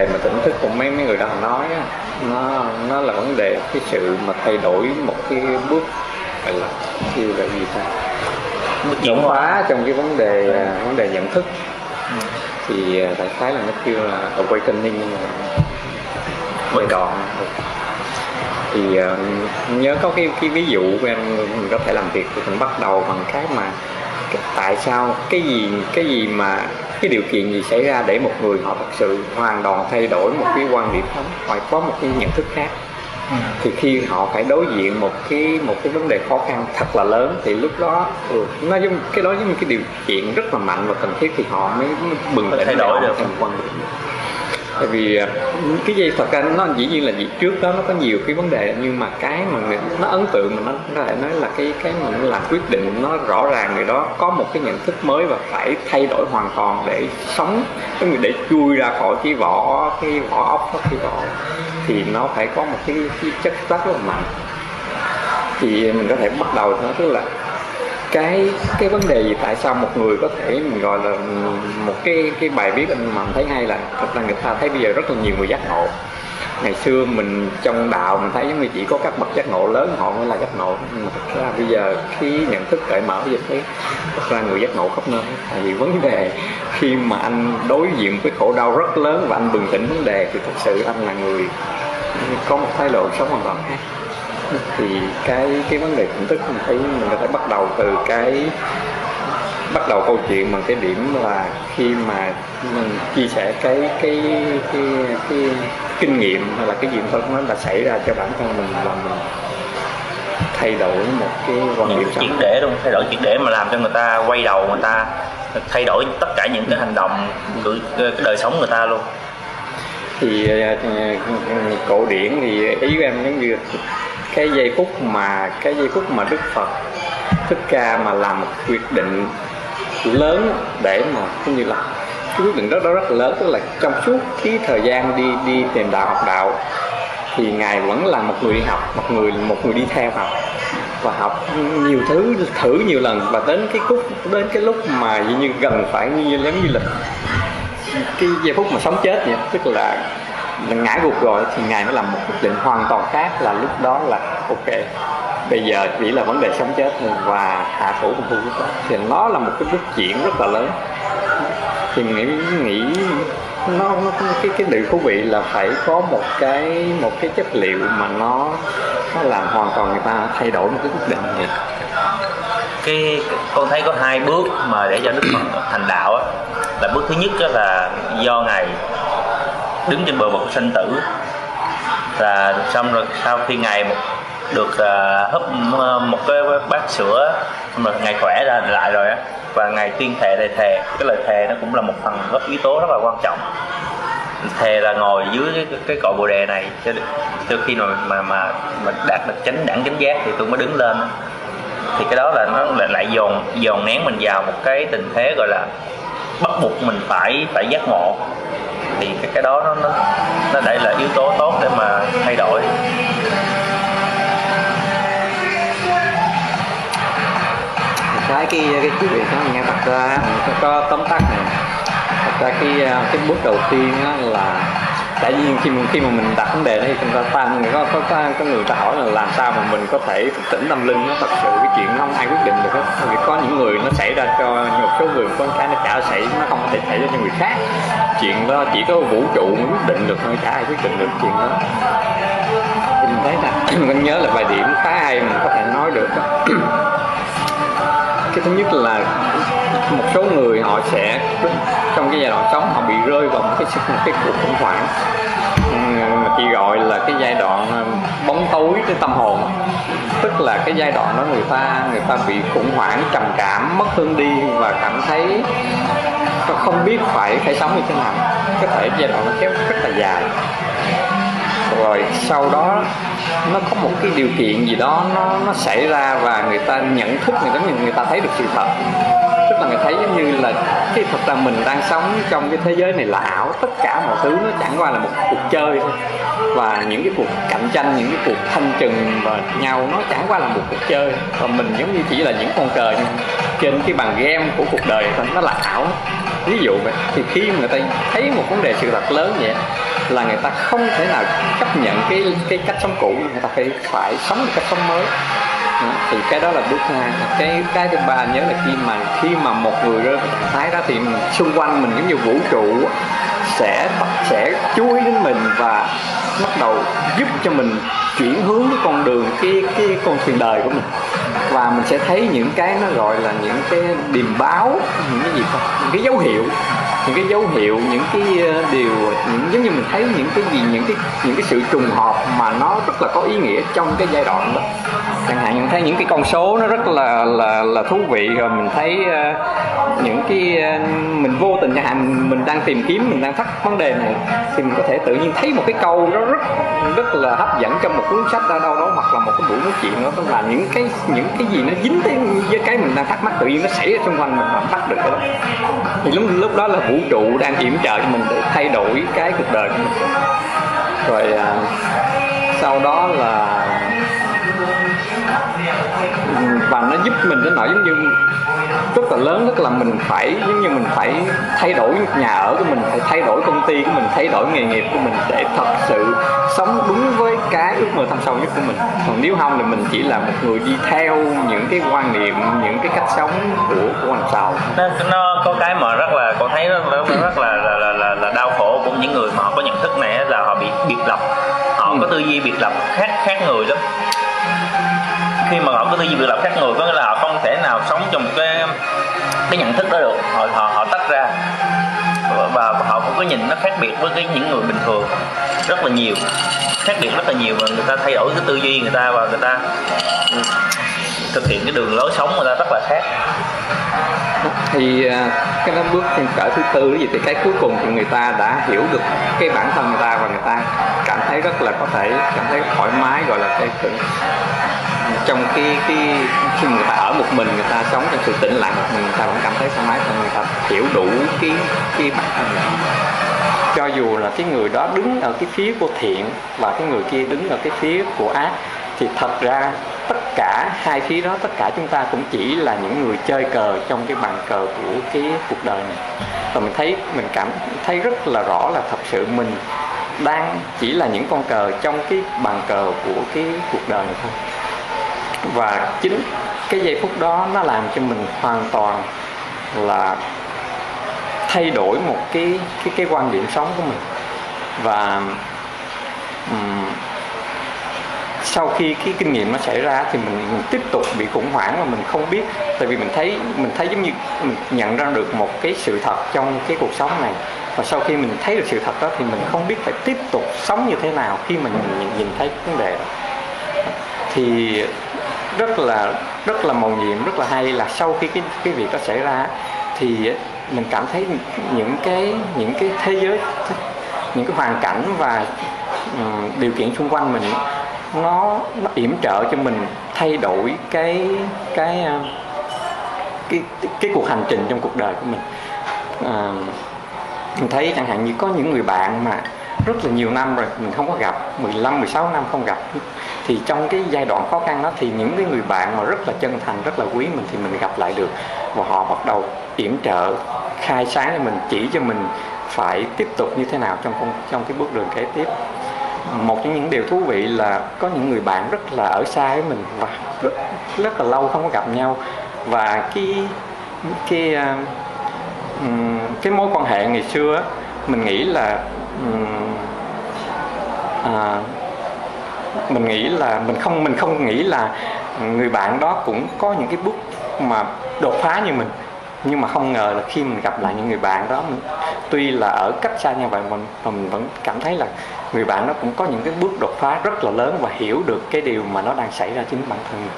đề mà tỉnh thức của mấy mấy người đó nói á, nó nó là vấn đề cái sự mà thay đổi một cái bước gọi là kêu là gì ta? Chuyển hóa trong cái vấn đề à, vấn đề nhận thức. Ừ. thì à, đại khái là nó kêu là awakening mà quay đoạn thì à, nhớ có cái cái ví dụ của em mình có thể làm việc thì mình bắt đầu bằng cái mà tại sao cái gì cái gì mà cái điều kiện gì xảy ra để một người họ thật sự hoàn toàn thay đổi một cái quan điểm sống hoặc có một cái nhận thức khác Ừ. thì khi họ phải đối diện một cái một cái vấn đề khó khăn thật là lớn thì lúc đó ừ, nó giống cái đó giống như cái điều kiện rất là mạnh và cần thiết thì họ mới, mới bừng tỉnh thay đổi được. thành quan điểm tại vì à, cái dây thật ra nó dĩ nhiên là gì trước đó nó có nhiều cái vấn đề nhưng mà cái mà người, nó ấn tượng mà nó có thể nói là cái cái mà nó làm quyết định nó rõ ràng người đó có một cái nhận thức mới và phải thay đổi hoàn toàn để sống để chui ra khỏi cái vỏ cái vỏ ốc đó, cái vỏ thì nó phải có một cái, cái chất rất là mạnh. Thì mình có thể bắt đầu nó tức là cái cái vấn đề gì, tại sao một người có thể mình gọi là một cái cái bài viết anh mà mình thấy hay là thật ra người ta thấy bây giờ rất là nhiều người giác ngộ. Ngày xưa mình trong đạo mình thấy giống như chỉ có các bậc giác ngộ lớn họ mới là giác ngộ mà thật ra bây giờ khi nhận thức cởi mở vậy thấy thật ra người giác ngộ khắp nơi. Tại vì vấn đề khi mà anh đối diện với khổ đau rất lớn và anh bừng tỉnh vấn đề thì thật sự anh là người có một thái độ sống hoàn toàn khác thì cái cái vấn đề nhận thức mình thấy mình có thể bắt đầu từ cái bắt đầu câu chuyện bằng cái điểm là khi mà mình chia sẻ cái cái cái cái kinh nghiệm hay là cái gì thôi nó đã xảy ra cho bản thân mình là mình thay đổi một cái quan điểm triệt để luôn thay đổi triệt để mà làm cho người ta quay đầu người ta thay đổi tất cả những cái hành động cử cái đời sống người ta luôn. Thì ờ, cổ điển thì ý của em giống như cái giây phút mà cái giây phút mà Đức Phật Thích Ca mà làm một quyết định lớn để mà cũng như là cái quyết định đó, đó rất là lớn tức là trong suốt cái thời gian đi đi tìm đạo học đạo thì ngài vẫn là một người đi học một người một người đi theo học và học nhiều thứ thử nhiều lần và đến cái khúc đến cái lúc mà như gần phải như giống như là cái giây phút mà sống chết vậy tức là ngã gục rồi thì ngài mới làm một quyết định hoàn toàn khác là lúc đó là ok bây giờ chỉ là vấn đề sống chết thôi và hạ thủ của phu đó thì nó là một cái bước chuyển rất là lớn. Thì nghĩ nghĩ nó, nó cái cái điều thú vị là phải có một cái một cái chất liệu mà nó nó làm hoàn toàn người ta thay đổi một cái quyết định vậy cái con thấy có hai bước mà để cho đức phật thành đạo á. Là bước thứ nhất đó là do ngài đứng trên bờ vực của sinh tử. Là xong rồi sau khi ngài một được à, uh, hấp ờ, một cái bát sữa xong rồi ngài khỏe ra lại rồi á và ngài tuyên thệ lời thề. Cái lời thề nó cũng là một phần rất yếu tố rất là quan trọng. Thề là ngồi dưới cái, cái cội bồ đề này cho, cho khi mà mà mà, mà đạt được chánh đẳng chánh giác thì tôi mới đứng lên. Thì cái đó là nó lại lại dồn dồn nén mình vào một cái tình thế gọi là bắt buộc mình phải phải giác ngộ thì cái cái đó nó nó nó đây là yếu tố tốt để mà thay đổi. Cái cái cái chuyện việc đó nghe thật ra mình có tóm tắt này. Thật ra cái à, cái bước đầu tiên là tại vì khi mà khi mà mình đặt vấn đề đó thì chúng ta ta có có có, có người ta hỏi là làm sao mà mình có thể thực tỉnh tâm linh nó thật sự cái chuyện nó không ai quyết định được hết. Vì có những người nó xảy ra cho một số người có cái nó chả xảy nó không thể xảy ra cho người khác. Chuyện đó chỉ có vũ trụ mới quyết định được thôi chả ai quyết định được chuyện đó. Thì mình thấy là mình nhớ là vài điểm khá hay mình có thể nói được đó. cái thứ nhất là một số người họ sẽ trong cái giai đoạn sống họ bị rơi vào một cái một cái cuộc khủng hoảng. Mà chị gọi là cái giai đoạn bóng tối cái tâm hồn. Tức là cái giai đoạn đó người ta người ta bị khủng hoảng, trầm cảm, mất hương đi và cảm thấy không biết phải phải sống như thế nào. Có thể giai đoạn nó kéo rất là dài rồi sau đó nó có một cái điều kiện gì đó nó nó xảy ra và người ta nhận thức, người ta người ta thấy được sự thật. Tức là người thấy giống như là cái thật là mình đang sống trong cái thế giới này là ảo, tất cả mọi thứ nó chẳng qua là một cuộc chơi thôi. Và những cái cuộc cạnh tranh, những cái cuộc thanh trừng và nhau nó chẳng qua là một cuộc chơi. Và mình giống như chỉ là những con cờ trên cái bàn game của cuộc đời thôi, nó là ảo. Ví dụ vậy, thì khi người ta thấy một vấn đề sự thật lớn vậy là người ta không thể nào chấp nhận cái cái cách sống cũ người ta phải phải sống một cách sống mới. Đó, thì cái đó là bước hai. Cái cái thứ ba nhớ là khi mà khi mà một người rơi vào trạng thái đó thì xung quanh mình giống như vũ trụ sẽ sẽ chú ý đến mình và bắt đầu giúp cho mình chuyển hướng cái con đường cái cái con thuyền đời của mình. Và mình sẽ thấy những cái nó gọi là những cái điềm báo những cái gì không những cái dấu hiệu những cái dấu hiệu, những cái ờ, điều, những, giống như mình thấy những cái gì, những cái những cái sự trùng hợp mà nó rất là có ý nghĩa trong cái giai đoạn đó chẳng hạn mình thấy những cái con số nó rất là là là thú vị rồi mình thấy uh, những cái uh, mình vô tình chẳng hạn mình đang tìm kiếm mình đang thắc vấn đề này thì mình có thể tự nhiên thấy một cái câu nó rất rất là hấp dẫn trong một cuốn sách ở đâu đó hoặc là một cái buổi nói chuyện đó tức là những cái những cái gì nó dính tới với cái mình đang thắc mắc tự nhiên nó xảy ra xung quanh mình mà bắt được cái đó. Thì lúc lúc đó là vũ trụ đang yểm trợ cho mình để thay đổi cái cuộc đời của mình. Rồi uh, sau đó là và nó giúp mình đến nỗi giống như rất là lớn tức là mình phải giống như mình phải thay đổi nhà ở của mình phải thay đổi công ty của mình thay đổi nghề nghiệp của mình để thật sự sống đúng với cái ước mơ thâm sâu nhất của mình. Còn nếu không thì mình chỉ là một người đi theo những cái quan niệm những cái cách sống của của anh sau nó, nó có cái mà rất là con thấy rất, rất, rất là, là, là, là, là đau khổ của những người mà họ có nhận thức này là họ bị biệt lập. Họ Ừ. có tư duy biệt lập khác khác người lắm khi mà họ có tư duy biệt lập khác người có nghĩa là họ không thể nào sống trong một cái cái nhận thức đó được. Họ họ, họ tách ra. Và, họ cũng có nhìn nó khác biệt với cái những người bình thường rất là nhiều. Khác biệt rất là nhiều và người ta thay đổi cái tư duy người ta và người ta thực hiện cái đường lối sống người ta rất là khác. Thì à, cái đó bước cỡ thứ tư gì thì cái cuối cùng thì người ta đã hiểu được cái bản thân người ta và người ta cảm thấy rất là có thể cảm thấy thoải mái gọi là cái sự trong cái cái khi người ta ở một mình, người ta sống trong sự tĩnh lặng một mình người ta vẫn cảm thấy thoải mái và người ta hiểu đủ cái cái bản thân mình. Cho dù là cái người đó đứng ở cái phía của thiện và cái người kia đứng ở cái phía của ác, thì thật ra tất cả hai phía đó, tất cả chúng ta cũng chỉ là những người chơi cờ trong cái bàn cờ của cái cuộc đời này. Và mình thấy, mình cảm thấy rất là rõ là thật sự mình đang chỉ là những con cờ trong cái bàn cờ của cái cuộc đời này thôi và chính cái giây phút đó nó làm cho mình hoàn toàn là thay đổi một cái cái cái quan điểm sống của mình. Và um, sau khi cái kinh nghiệm nó xảy ra thì mình, mình tiếp tục bị khủng hoảng và mình không biết. Tại vì mình thấy mình thấy giống như mình nhận ra được một cái sự thật trong cái cuộc sống này. Và sau khi mình thấy được sự thật đó thì mình không biết phải tiếp tục sống như thế nào khi mình nhìn, nhìn thấy vấn đề đó. Thì rất là rất là màu nhiệm rất là hay là sau khi cái cái việc đó xảy ra thì mình cảm thấy những cái những cái thế giới những cái hoàn cảnh và um, điều kiện xung quanh mình nó nó yểm trợ cho mình thay đổi cái cái ờ, cái cái cuộc hành trình trong cuộc đời của mình. À, mình thấy chẳng hạn như có những người bạn mà rất là nhiều năm rồi mình không có gặp 15 16 năm không gặp thì trong cái giai đoạn khó khăn đó thì những cái người bạn mà rất là chân thành rất là quý mình thì mình gặp lại được. Và họ bắt đầu yểm trợ khai sáng cho mình chỉ cho mình phải tiếp tục như thế nào trong trong cái bước đường kế tiếp. Một trong những điều thú vị là có những người bạn rất là ở xa với mình và rất, rất là lâu không có gặp nhau. Và cái cái à, cái mối quan hệ ngày xưa mình nghĩ là à, mình nghĩ là mình không mình không nghĩ là người bạn đó cũng có những cái bước mà đột phá như mình. Nhưng mà không ngờ là khi mình gặp lại những người bạn đó mình, tuy là ở cách xa nhau vậy mà, mà mình vẫn cảm thấy là người bạn đó cũng có những cái bước đột phá rất là lớn và hiểu được cái điều mà nó đang xảy ra chính bản thân mình.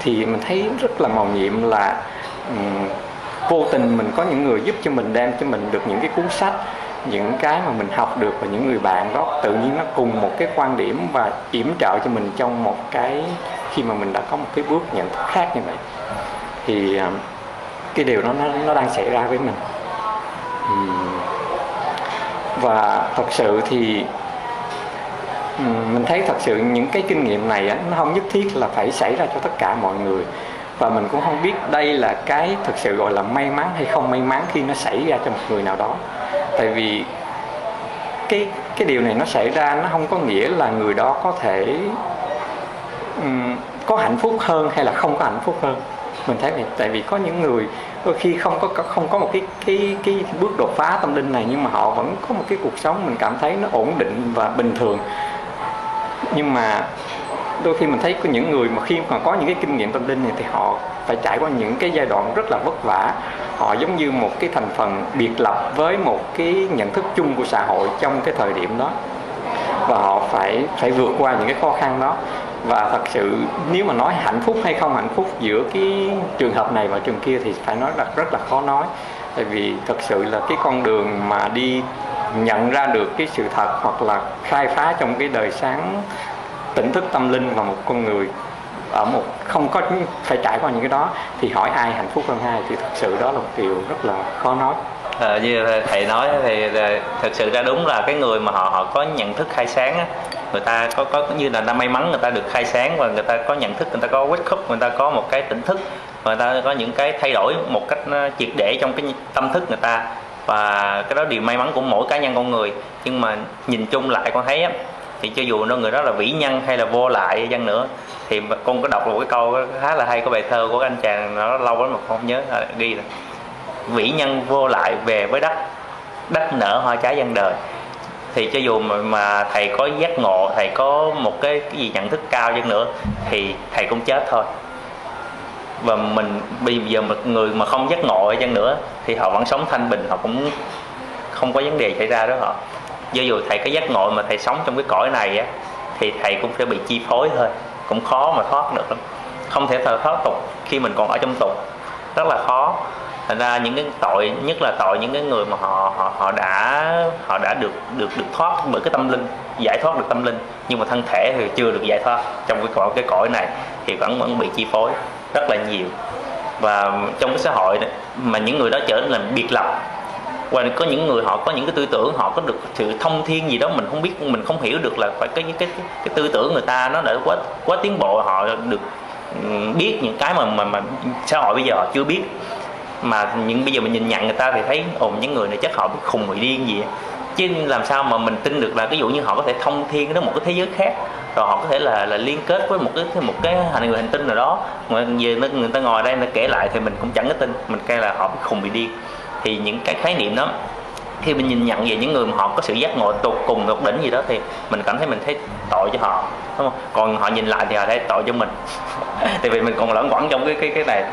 Thì mình thấy rất là màu nhiệm là um, vô tình mình có những người giúp cho mình đem cho mình được những cái cuốn sách những cái mà mình học được và những người bạn đó tự nhiên nó cùng một cái quan điểm và yểm trợ cho mình trong một cái khi mà mình đã có một cái bước nhận thức khác như vậy. Thì à, cái điều đó nó nó đang xảy ra với mình. Và thật sự thì mình thấy thật sự những cái kinh nghiệm này nó không nhất thiết là phải xảy ra cho tất cả mọi người. Và mình cũng không biết đây là cái thực sự gọi là may mắn hay không may mắn khi nó xảy ra cho một người nào đó tại vì cái cái điều này nó xảy ra nó không có nghĩa là người đó có thể um, có hạnh phúc hơn hay là không có hạnh phúc hơn. Mình thấy vậy tại vì có những người đôi khi không có không có một cái cái cái bước đột phá tâm linh này nhưng mà họ vẫn có một cái cuộc sống mình cảm thấy nó ổn định và bình thường. Nhưng mà đôi khi mình thấy có những người mà khi mà có những cái kinh nghiệm tâm linh này thì họ phải trải qua những cái giai đoạn rất là vất vả họ giống như một cái thành phần biệt lập với một cái nhận thức chung của xã hội trong cái thời điểm đó. Và họ phải phải vượt qua những cái khó khăn đó. Và thật sự nếu mà nói hạnh phúc hay không hạnh phúc giữa cái trường hợp này và trường kia thì phải nói là rất là khó nói. Tại vì thật sự là cái con đường mà đi nhận ra được cái sự thật hoặc là khai phá trong cái đời sáng tỉnh thức tâm linh và một con người ở một không có phải trải qua những cái đó thì hỏi ai hạnh phúc hơn ai thì thật sự đó là một điều rất là khó nói. À, như thầy nói thì ờ, thật sự ra đúng là cái người mà họ họ có nhận thức khai sáng á, người ta có có như là ta may mắn người ta được khai sáng và người ta có nhận thức người ta có wake up người ta có một cái tỉnh thức người ta có những cái thay đổi một cách ờ, triệt để trong cái tâm thức người ta. Và cái đó điều may mắn của mỗi cá nhân con người. Nhưng mà nhìn chung lại con thấy á thì cho dù nó người đó là vĩ nhân hay là vô lại chăng nữa thì con có đọc một cái câu khá là hay của bài thơ của anh chàng nó lâu lắm mà không nhớ à, ghi là vĩ nhân vô lại về với đất đất nở hoa trái dân đời. Thì cho dù mà, mà thầy có giác ngộ thầy có một cái, cái gì nhận thức cao hơn nữa thì thầy cũng chết thôi. Và mình bây giờ một người mà không giác ngộ chăng nữa thì họ vẫn sống thanh bình họ cũng không có vấn đề xảy ra đó họ do dù thầy có giác ngộ mà thầy sống trong cái cõi này á thì thầy cũng sẽ bị chi phối thôi. Cũng khó mà thoát được lắm. Không thể thoát tục khi mình còn ở trong tục. Rất là khó. Thành ra những cái tội nhất là tội những cái người mà họ họ họ đã họ đã được được được thoát bởi cái tâm linh giải thoát được tâm linh nhưng mà thân thể thì chưa được giải thoát trong cái cõi cái cõi này thì vẫn vẫn bị chi phối rất là nhiều. Và trong cái xã hội này, mà những người đó trở nên là biệt lập và có những người họ có những cái tư tưởng họ có được sự thông thiên gì đó mình không biết mình không hiểu được là phải cái cái cái, cái tư tưởng người ta nó đã quá quá tiến bộ họ được biết những cái mà mà, mà xã hội bây giờ họ chưa biết. Mà những bây giờ mình nhìn nhận người ta thì thấy ồ những người này chắc họ biết khùng bị điên gì chứ làm sao mà mình tin được là ví dụ như họ có thể thông thiên đến một cái thế giới khác rồi họ có thể là là liên kết với một cái một cái hành người hành tinh nào đó. Mà về người ta ngồi đây người ta kể lại thì mình cũng chẳng có tin mình coi là họ bị khùng bị điên thì những cái khái niệm đó, khi mình nhìn nhận về những người mà họ có sự giác ngộ tột cùng tột đỉnh gì đó thì mình cảm thấy mình thấy tội cho họ, đúng không? Còn họ nhìn lại thì họ thấy tội cho mình. Tại vì mình còn lẫn quẩn trong cái cái cái này.